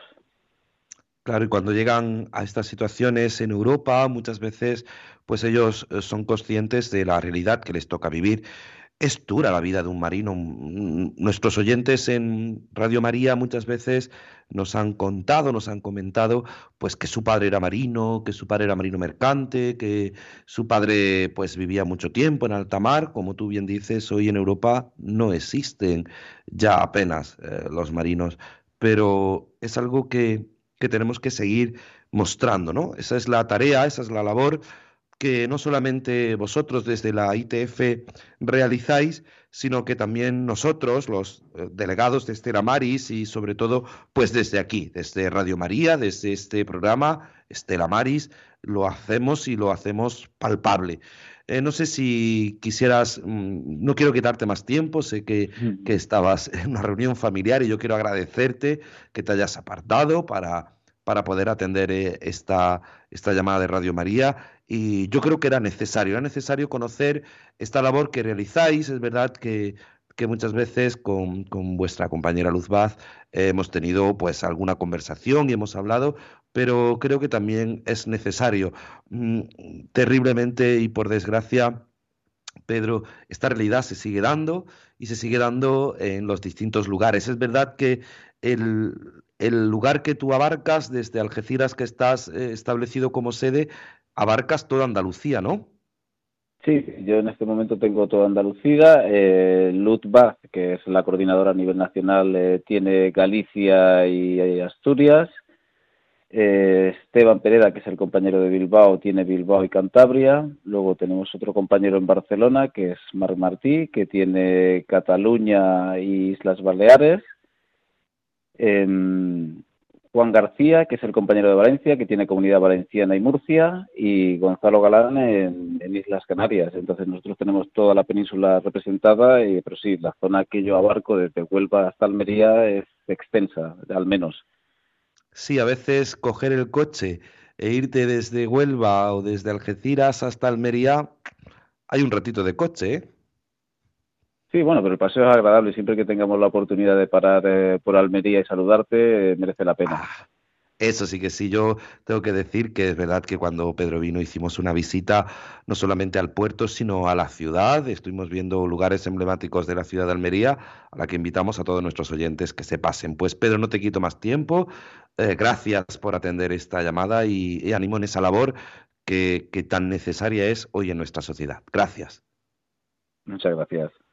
Claro, y cuando llegan a estas situaciones en Europa, muchas veces, pues ellos eh, son conscientes de la realidad que les toca vivir. Es dura la vida de un marino. Nuestros oyentes en Radio María muchas veces nos han contado, nos han comentado, pues que su padre era marino, que su padre era marino mercante, que su padre pues vivía mucho tiempo en alta mar. Como tú bien dices, hoy en Europa no existen ya apenas eh, los marinos, pero es algo que, que tenemos que seguir mostrando, ¿no? Esa es la tarea, esa es la labor que no solamente vosotros desde la ITF realizáis, sino que también nosotros, los eh, delegados de Estela Maris y sobre todo, pues desde aquí, desde Radio María, desde este programa, Estela Maris, lo hacemos y lo hacemos palpable. Eh, no sé si quisieras, mmm, no quiero quitarte más tiempo, sé que, que estabas en una reunión familiar y yo quiero agradecerte que te hayas apartado para para poder atender eh, esta, esta llamada de Radio María y yo creo que era necesario, era necesario conocer esta labor que realizáis. Es verdad que, que muchas veces con, con, vuestra compañera Luz Baz eh, hemos tenido pues alguna conversación y hemos hablado, pero creo que también es necesario. Mm, terriblemente y por desgracia, Pedro, esta realidad se sigue dando y se sigue dando en los distintos lugares. Es verdad que el, lugar que tú abarcas, desde Algeciras que estás eh, establecido como sede, abarcas toda Andalucía, ¿no? Sí, yo en este momento tengo toda Andalucía. Eh, Lutbach, que es la coordinadora a nivel nacional, eh, tiene Galicia y, y Asturias. Eh, Esteban Pereda, que es el compañero de Bilbao, tiene Bilbao y Cantabria. Luego tenemos otro compañero en Barcelona, que es Marc Martí, que tiene Cataluña y Islas Baleares. Eh, Juan García, que es el compañero de Valencia, que tiene Comunidad Valenciana y Murcia, y Gonzalo Galán en, en, Islas Canarias. Entonces nosotros tenemos toda la península representada, y, pero sí, la zona que yo abarco desde Huelva hasta Almería es extensa, al menos. Sí, a veces coger el coche e irte desde Huelva o desde Algeciras hasta Almería, hay un ratito de coche, ¿eh? Sí, bueno, pero el paseo es agradable. Siempre que tengamos la oportunidad de parar eh, por Almería y saludarte, eh, merece la pena. Ah, eso sí que sí. Yo tengo que decir que es verdad que cuando Pedro vino hicimos una visita no solamente al puerto, sino a la ciudad. Estuvimos viendo lugares emblemáticos de la ciudad de Almería, a la que invitamos a todos nuestros oyentes que se pasen. Pues Pedro, no te quito más tiempo. Eh, gracias por atender esta llamada y, y ánimo en esa labor que tan necesaria es hoy en nuestra sociedad. Gracias. Muchas gracias.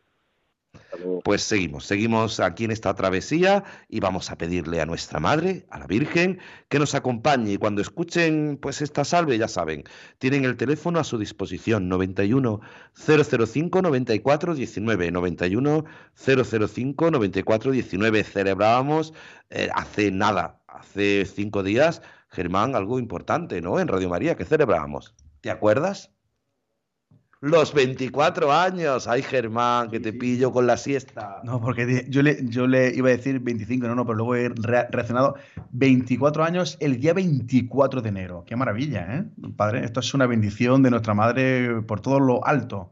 Pues seguimos, seguimos aquí en esta travesía y vamos a pedirle a nuestra Madre, a la Virgen, que nos acompañe y cuando escuchen pues esta salve, ya saben, tienen el teléfono a su disposición 91 005 94 19 91 005 94 19. Celebrábamos eh, hace nada, hace cinco días, Germán, algo importante, ¿no? En Radio María, que celebrábamos. ¿Te acuerdas? Los 24 años. Ay, Germán, que te pillo con la siesta. No, porque yo le, yo le iba a decir 25, no, no, pero luego he re reaccionado. 24 años el día 24 de enero. Qué maravilla, ¿eh? Padre, esto es una bendición de nuestra madre por todo lo alto.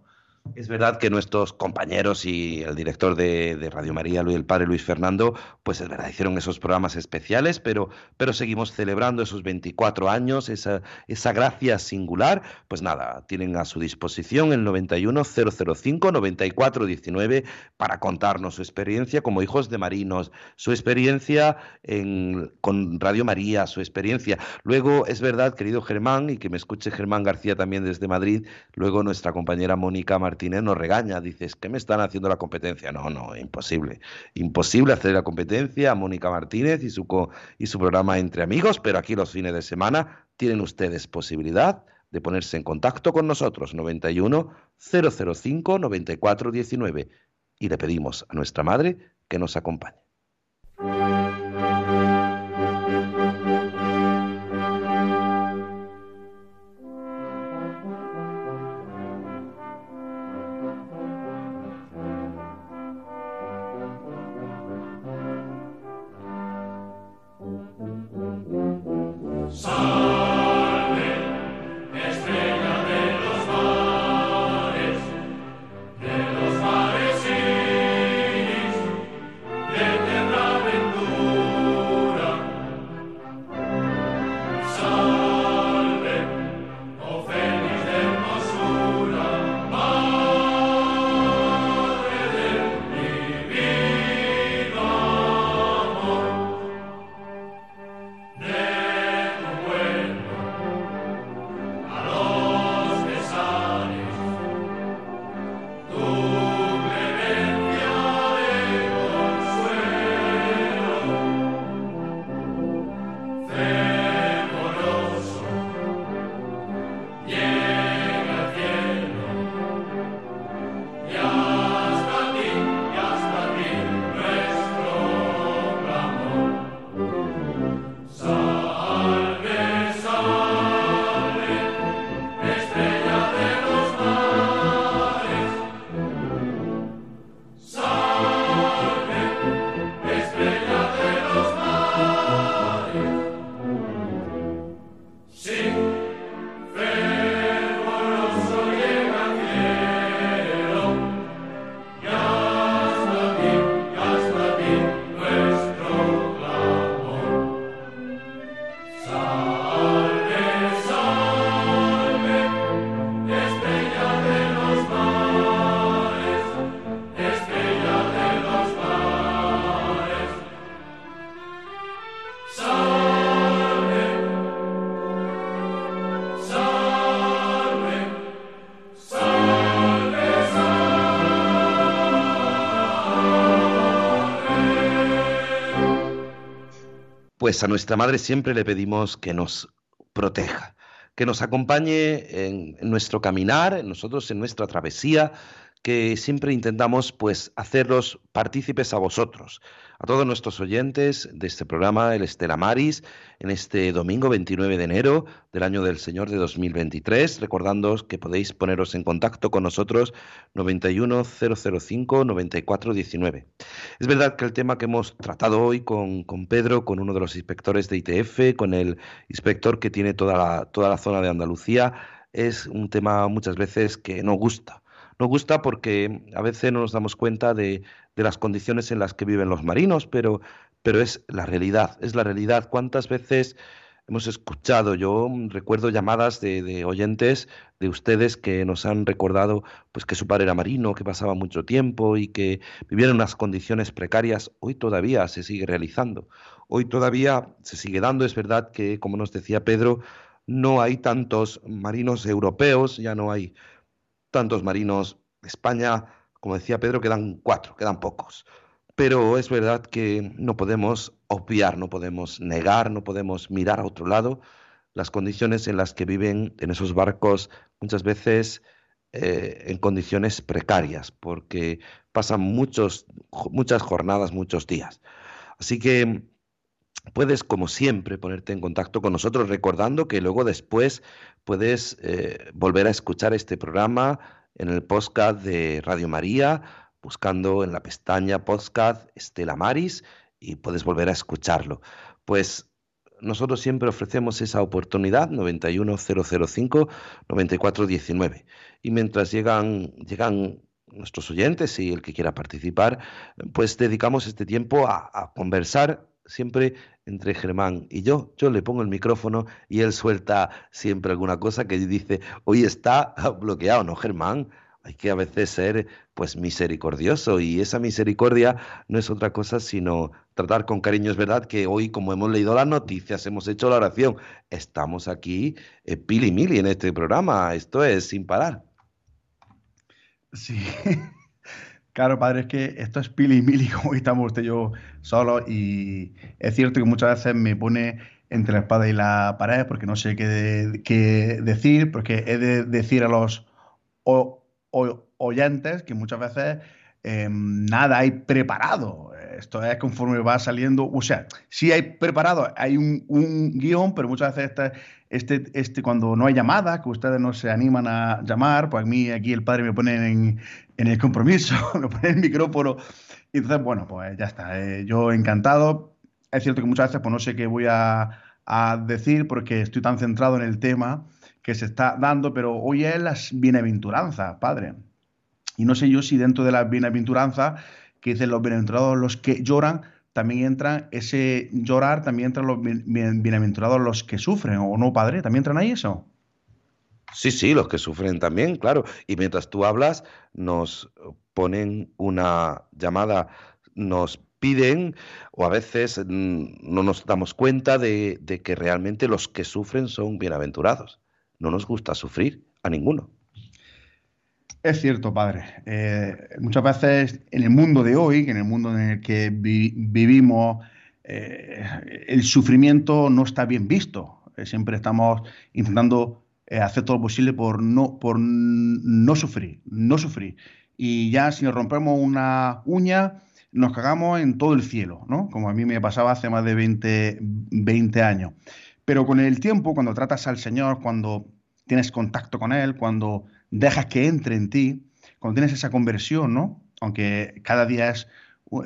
Es verdad que nuestros compañeros y el director de, Radio María, el padre Luis Fernando, pues es verdad, hicieron esos programas especiales, pero, pero seguimos celebrando esos 24 años, esa, esa gracia singular. Pues nada, tienen a su disposición el 91005-9419 para contarnos su experiencia como hijos de marinos, su experiencia en, con Radio María, su experiencia. Luego, es verdad, querido Germán, y que me escuche Germán García también desde Madrid, luego nuestra compañera Mónica Martínez nos regaña, dices, ¿qué me están haciendo la competencia? No, no, imposible. Imposible hacer la competencia a Mónica Martínez y su, y su programa Entre Amigos, pero aquí los fines de semana tienen ustedes posibilidad de ponerse en contacto con nosotros, 91 005 94 19, y le pedimos a nuestra madre que nos acompañe. Pues a nuestra Madre siempre le pedimos que nos proteja, que nos acompañe en, nuestro caminar, en nosotros en nuestra travesía, que siempre intentamos pues hacerlos partícipes a vosotros, a todos nuestros oyentes de este programa, el Estela Maris, en este domingo 29 de enero del año del Señor de 2023, recordándoos que podéis poneros en contacto con nosotros 91005-9419. Es verdad que el tema que hemos tratado hoy con, con, Pedro, con uno de los inspectores de ITF, con el inspector que tiene toda la, toda la zona de Andalucía, es un tema muchas veces que no gusta nos gusta porque a veces no nos damos cuenta de, de las condiciones en las que viven los marinos, pero, pero es la realidad, es la realidad. ¿Cuántas veces hemos escuchado? Yo recuerdo llamadas de, de, oyentes de ustedes que nos han recordado pues que su padre era marino, que pasaba mucho tiempo y que vivía en unas condiciones precarias. Hoy todavía se sigue realizando. Hoy todavía se sigue dando. Es verdad que, como nos decía Pedro, no hay tantos marinos europeos, ya no hay tantos marinos. España, como decía Pedro, quedan cuatro, quedan pocos. Pero es verdad que no podemos obviar, no podemos negar, no podemos mirar a otro lado las condiciones en las que viven en esos barcos muchas veces eh, en condiciones precarias, porque pasan muchos, muchas jornadas, muchos días. Así que puedes, como siempre, ponerte en contacto con nosotros, recordando que luego después puedes eh, volver a escuchar este programa en el podcast de Radio María, buscando en la pestaña podcast Estela Maris y puedes volver a escucharlo. Pues nosotros siempre ofrecemos esa oportunidad, 91005-9419. Y mientras llegan, llegan nuestros oyentes y el que quiera participar, pues dedicamos este tiempo a, a conversar siempre entre Germán y yo. Yo le pongo el micrófono y él suelta siempre alguna cosa que dice, hoy está bloqueado, ¿no, Germán? Hay que a veces ser pues misericordioso y esa misericordia no es otra cosa sino tratar con cariño. Es verdad que hoy, como hemos leído las noticias, hemos hecho la oración, estamos aquí eh, pili mili en este programa, esto es sin parar. Sí, claro, padre, es que esto es pili mili, como estamos usted y yo solos, y es cierto que muchas veces me pone entre la espada y la pared porque no sé qué, qué decir, porque he de decir a los oyentes que muchas veces eh, nada hay preparado. Esto es conforme va saliendo, o sea, sí hay preparado, hay un, un guion, pero muchas veces este, este, este, cuando no hay llamada, que ustedes no se animan a llamar, pues a mí aquí el padre me pone en, en el compromiso, me pone el micrófono, y entonces, bueno, pues ya está, eh, yo encantado. Es cierto que muchas veces pues no sé qué voy a, a decir porque estoy tan centrado en el tema que se está dando, pero hoy es las bienaventuranzas, padre. Y no sé yo si dentro de las bienaventuranzas, que dicen los bienaventurados los que lloran, también entran ese llorar, también entran los bien- bien- bienaventurados los que sufren, ¿o no, padre? ¿También entran ahí eso? Sí, sí, los que sufren también, claro. Y mientras tú hablas, nos ponen una llamada, nos piden, o a veces mm, no nos damos cuenta de, de que realmente los que sufren son bienaventurados. No nos gusta sufrir a ninguno. Es cierto, padre. Eh, muchas veces en el mundo de hoy, en el mundo en el que vi- vivimos, eh, el sufrimiento no está bien visto. Eh, siempre estamos intentando hacer todo lo posible por no sufrir, no sufrir. Y ya si nos rompemos una uña, nos cagamos en todo el cielo, ¿no? Como a mí me pasaba hace más de 20, 20 años. Pero con el tiempo, cuando tratas al Señor, cuando tienes contacto con Él, cuando dejas que entre en ti, cuando tienes esa conversión, ¿no? Aunque cada día es,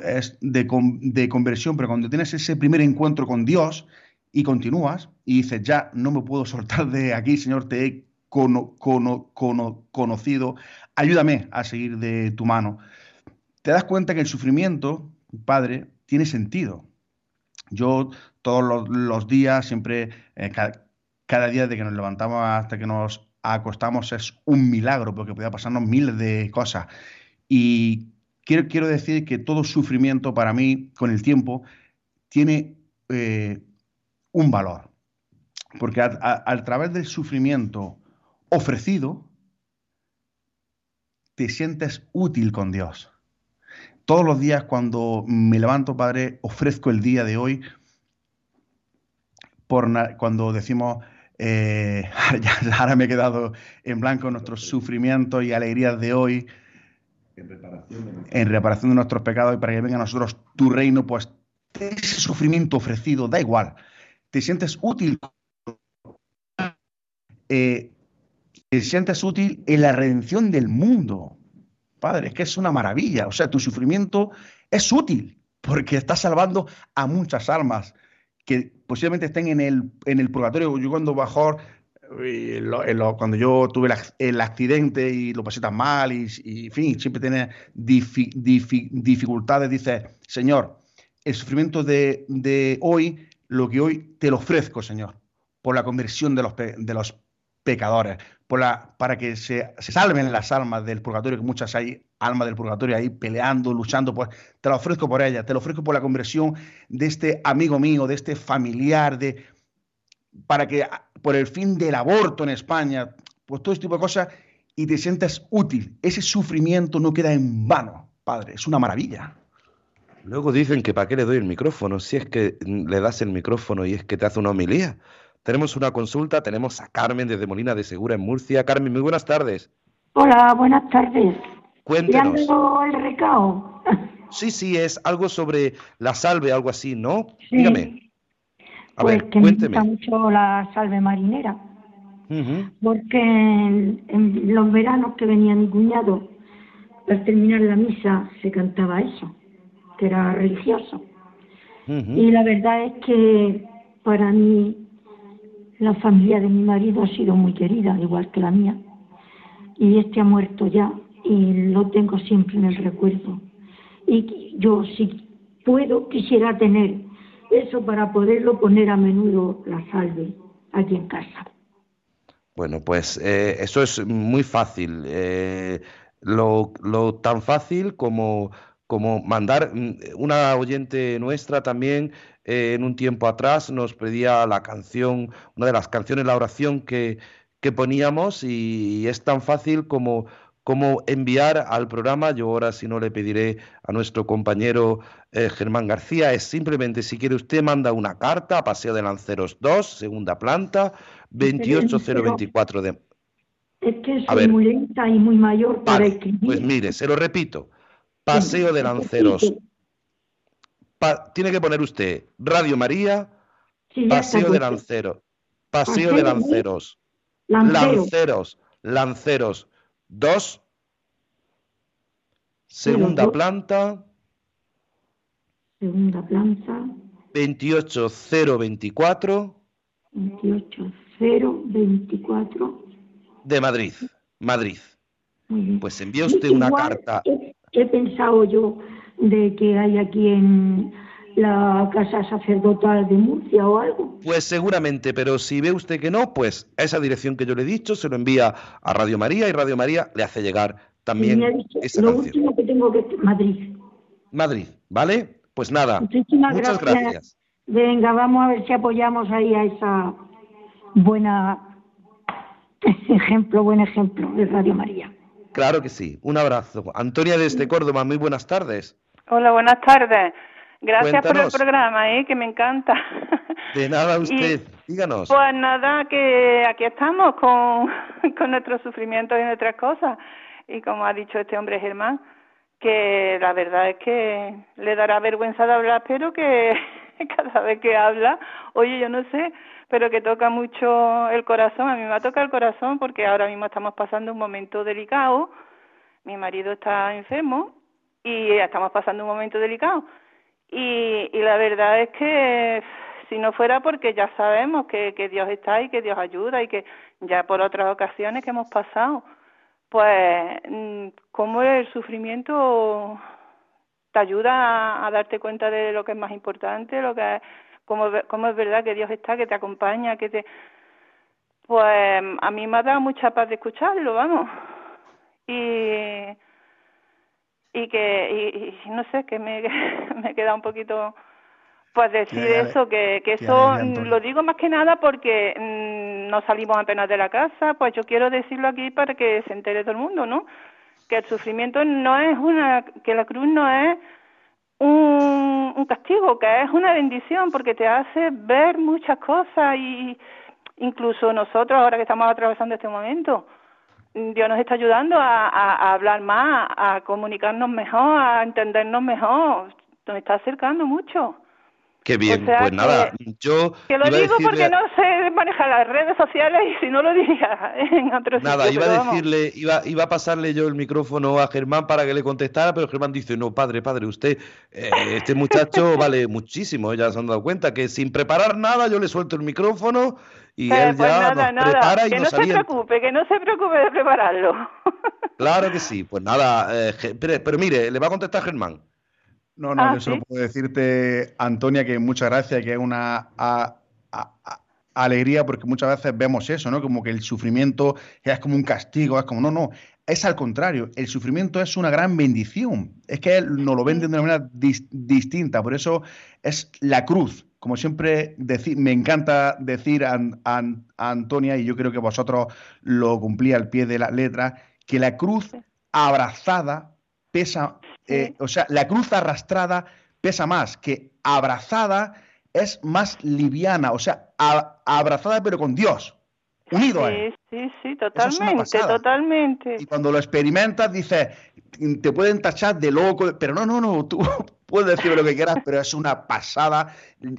es de, de conversión, pero cuando tienes ese primer encuentro con Dios y continúas y dices, ya no me puedo soltar de aquí, Señor, te he cono- cono- cono- conocido, ayúdame a seguir de tu mano. Te das cuenta que el sufrimiento, Padre, tiene sentido. Yo todos los, días, siempre, eh, ca- cada, día de que nos levantamos hasta que nos acostamos es un milagro, porque podía pasarnos miles de cosas. Y quiero, quiero decir que todo sufrimiento para mí, con el tiempo, tiene eh, un valor. Porque a, través del sufrimiento ofrecido, te sientes útil con Dios. Todos los días cuando me levanto, Padre, ofrezco el día de hoy por cuando decimos, eh, ya- ahora me he quedado en blanco nuestros sufrimientos y alegrías de hoy, en reparación de nuestros pecados y para que venga a nosotros tu reino, pues ese sufrimiento ofrecido, da igual, te sientes útil, eh, te sientes útil en la redención del mundo. Padre, es que es una maravilla. O sea, tu sufrimiento es útil porque estás salvando a muchas almas que posiblemente estén en el, en el purgatorio. Yo cuando bajó, eh, lo- cuando yo tuve el, ac- el accidente y lo pasé tan mal y, en fin, siempre tiene difi- difi- dificultades, dice, Señor, el sufrimiento de, de hoy, lo que hoy te lo ofrezco, Señor, por la conversión de los, de los pecadores, por la, para que se, se salven las almas del purgatorio, que muchas hay almas del purgatorio ahí peleando, luchando, pues te lo ofrezco por ellas, te lo ofrezco por la conversión de este amigo mío, de este familiar, de para que por el fin del aborto en España, pues todo este tipo de cosas, y te sientas útil. Ese sufrimiento no queda en vano, Padre, es una maravilla. Luego dicen que para qué le doy el micrófono, si es que le das el micrófono y es que te hace una homilía. Tenemos una consulta, tenemos a Carmen desde Molina de Segura en Murcia. Carmen, muy buenas tardes. Hola, buenas tardes. ¿Le han Cuéntenos. dado el recao? Sí, sí, es algo sobre la salve, algo así, ¿no? Sí. Dígame. A pues ver, que me cuénteme. gusta mucho la salve marinera, porque en, en los veranos que venía mi cuñado, al terminar la misa se cantaba eso, que era religioso. Y la verdad es que para mí la familia de mi marido ha sido muy querida, igual que la mía. Y este ha muerto ya y lo tengo siempre en el recuerdo. Y yo, si puedo, quisiera tener eso para poderlo poner a menudo la salve aquí en casa. Bueno, pues eh, eso es muy fácil. Eh, lo, lo tan fácil como, como mandar mm, una oyente nuestra también eh, en un tiempo atrás nos pedía la canción, una de las canciones, la oración que, que poníamos y, es tan fácil como, como enviar al programa. Yo ahora si no le pediré a nuestro compañero eh, Germán García, es simplemente si quiere usted manda una carta a Paseo de Lanceros 2, segunda planta, 28024 de... Es que A soy ver. muy lenta y muy mayor para Vale, escribir. pues mire, se lo repito. Paseo de Lanceros. Pa- tiene que poner usted Radio María, Sí, Paseo de. Lanceros. Paseo Paseo de Lanceros. Lancero. Lanceros. Lanceros 2. Segunda dos. planta, Segunda planta, 28024 28024. de Madrid. Madrid. Pues envía usted una carta. He pensado yo de que hay aquí en la casa sacerdotal de Murcia o algo. Pues seguramente, pero si ve usted que no, pues a esa dirección que yo le he dicho se lo envía a Radio María y Radio María le hace llegar también me ha dicho, esa lo canción. último que tengo que Madrid. Madrid, ¿vale? Pues nada, Muchísimas muchas gracias. gracias. Venga, vamos a ver si apoyamos ahí a esa buena ejemplo, buen ejemplo de Radio María. Claro que sí, un abrazo. Antonia desde Córdoba, muy buenas tardes. Hola, buenas tardes. Gracias por el programa, ¿eh? que me encanta. De nada usted, díganos. Pues nada, que aquí estamos con, con nuestros sufrimientos y nuestras cosas. Y como ha dicho este hombre Germán, que la verdad es que le dará vergüenza de hablar, pero que cada vez que habla, oye, yo no sé, pero que toca mucho el corazón. A mí me ha tocado el corazón porque ahora mismo estamos pasando un momento delicado. Mi marido está enfermo y estamos pasando un momento delicado. Y, y la verdad es que si no fuera porque ya sabemos que, que Dios está y que Dios ayuda y que ya por otras ocasiones que hemos pasado, pues mm, cómo el sufrimiento te ayuda a, a darte cuenta de lo que es más importante, lo que es, cómo, cómo es verdad que Dios está, que te acompaña, que te... Pues a mí me ha dado mucha paz de escucharlo, vamos. Y, y que, y, y no sé, que me, me queda un poquito, pues decir eso, que, que eso lo digo más que nada porque mm, no salimos apenas de la casa, pues yo quiero decirlo aquí para que se entere todo el mundo, ¿no? Que el sufrimiento no es una, que la cruz no es un, un castigo, que es una bendición porque te hace ver muchas cosas y incluso nosotros ahora que estamos atravesando este momento, Dios nos está ayudando a, a, a hablar más, a comunicarnos mejor, a entendernos mejor, nos está acercando mucho. Qué bien, o sea pues que- nada, yo Que lo iba a digo decirle- porque no sé manejar las redes sociales y si no lo diría en otro Nada, sitio, iba a decirle, iba, iba a pasarle yo el micrófono a Germán para que le contestara, pero Germán dice, no, padre, padre, usted, eh, este muchacho vale muchísimo, ya se han dado cuenta que sin preparar nada yo le suelto el micrófono y Eh, él pues ya nada, nos nada, prepara y que no se preocupe, que no se preocupe de prepararlo. Claro que sí, pues nada, eh, pero mire, le va a contestar Germán. No, no, Ah, yo solo ¿sí? puedo decirte, Antonia, que muchas gracias, que es una a- a- a- alegría, porque muchas veces vemos eso, ¿no? Como que el sufrimiento es como un castigo, es como, no, no, es al contrario, el sufrimiento es una gran bendición, es que nos lo vende de una manera dis- distinta, por eso es la cruz, como siempre me encanta decir a Antonia, y yo creo que vosotros lo cumplí al pie de la letra, que la cruz abrazada pesa, eh, o sea, la cruz arrastrada pesa más, que abrazada es más liviana, o sea, a- abrazada pero con Dios, unido a Él. Sí, sí, sí, es totalmente, pasada. totalmente. Y cuando lo experimentas, dices, te pueden tachar de loco, pero no, no, no, tú puedes decir lo que quieras, pero es una pasada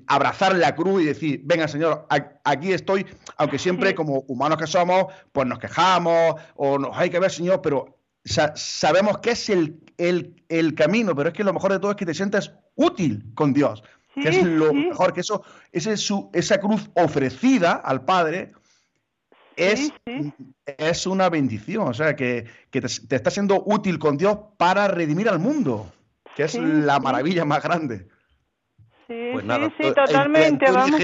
abrazar la cruz y decir, venga Señor, aquí estoy, aunque siempre Sí. como humanos que somos, pues nos quejamos o nos hay que ver Señor, pero sa- sabemos que es el, el, el camino, pero es que lo mejor de todo es que te sientes útil con Dios. que es lo sí. mejor, que eso, ese es su, esa cruz ofrecida al Padre es, sí. es una bendición, o sea, que, que te, te está siendo útil con Dios para redimir al mundo, que es Sí, la sí. maravilla más grande. Sí, Pues sí, nada, sí, entre totalmente, vamos.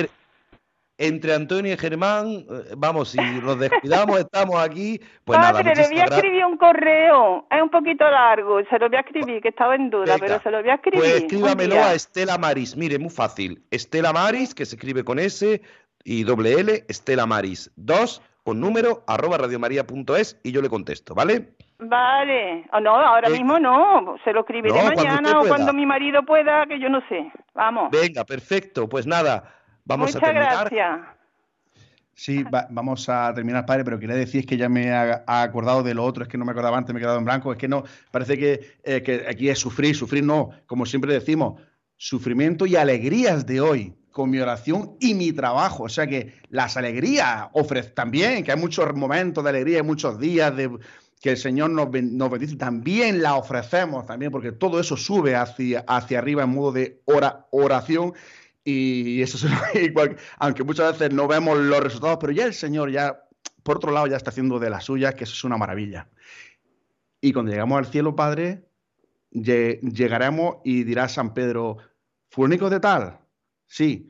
Entre Antonio y Germán, eh, vamos, si nos descuidamos, estamos aquí, pues nada, Padre, le voy a escribir un correo. Es un poquito largo, se lo voy a escribir, que estaba en duda, Venga, pero se lo voy a escribir. Pues escríbamelo a Estela Maris. Mire, muy fácil. Estela Maris, que se escribe con S y doble L, Estela Maris 2 con número arroba radiomaria.es y yo le contesto, ¿vale? Vale. O no, ahora mismo no. Se lo escribiré No, cuando mañana usted o cuando mi marido pueda, que yo no sé. Vamos. Venga, perfecto. Pues nada, vamos Muchas a terminar. gracias. Sí, va- vamos a terminar, padre, pero quería decir que ya me ha- ha acordado de lo otro, es que no me acordaba antes, me he quedado en blanco, es que no, parece que, eh, que aquí es sufrir, sufrir no, como siempre decimos, sufrimiento y alegrías de hoy, con mi oración y mi trabajo, o sea que las alegrías ofrece también, que hay muchos momentos de alegría, hay muchos días de que el Señor nos, ben- nos bendice, también la ofrecemos también, porque todo eso sube hacia, hacia arriba en modo de ora- oración y eso es igual, aunque muchas veces no vemos los resultados, pero ya el Señor ya, por otro lado, ya está haciendo de las suyas, que eso es una maravilla. Y cuando llegamos al cielo, Padre, lle- llegaremos y dirá San Pedro, ¿fúnico de tal? Sí.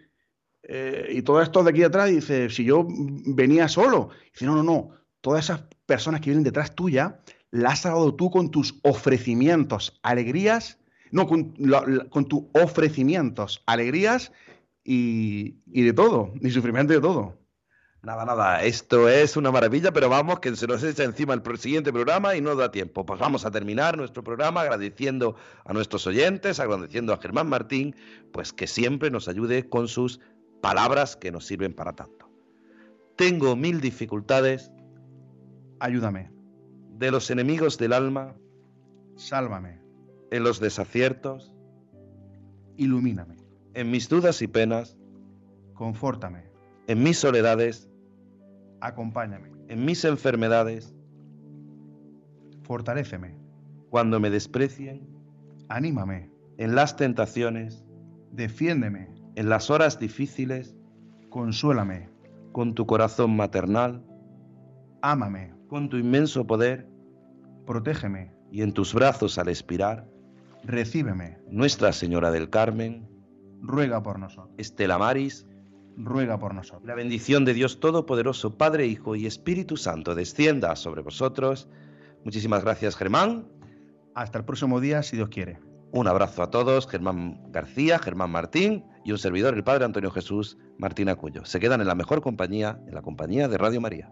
Eh, y todo esto de aquí atrás dice, si yo venía solo. Dice, no, no, no. Todas esas personas que vienen detrás tuya, las has dado tú con tus ofrecimientos, alegrías, no, con, la- la- con tus ofrecimientos, alegrías y, y de todo, y sufrimiento de todo. Nada, nada, esto es una maravilla, pero vamos, que se nos echa encima el siguiente programa y no da tiempo. Pues vamos a terminar nuestro programa agradeciendo a nuestros oyentes, agradeciendo a Germán Martín, pues que siempre nos ayude con sus palabras que nos sirven para tanto. Tengo mil dificultades Ayúdame, de los enemigos del alma, sálvame, en los desaciertos, ilumíname, en mis dudas y penas, confórtame, en mis soledades, acompáñame, en mis enfermedades, fortaléceme, cuando me desprecien, anímame, en las tentaciones, defiéndeme, en las horas difíciles, consuélame, con tu corazón maternal, ámame, con tu inmenso poder. Protégeme, y en tus brazos al expirar, recíbeme, Nuestra Señora del Carmen, ruega por nosotros, Estela Maris, ruega por nosotros. la bendición de Dios Todopoderoso, Padre, Hijo y Espíritu Santo descienda sobre vosotros. Muchísimas gracias, Germán. Hasta el próximo día, si Dios quiere. Un abrazo a todos, Germán García, Germán Martín y un servidor, el Padre Antonio Jesús Martín Acuyo. Se quedan en la mejor compañía, en la compañía de Radio María.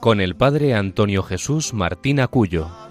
con el padre Antonio Jesús Martín Acuyo.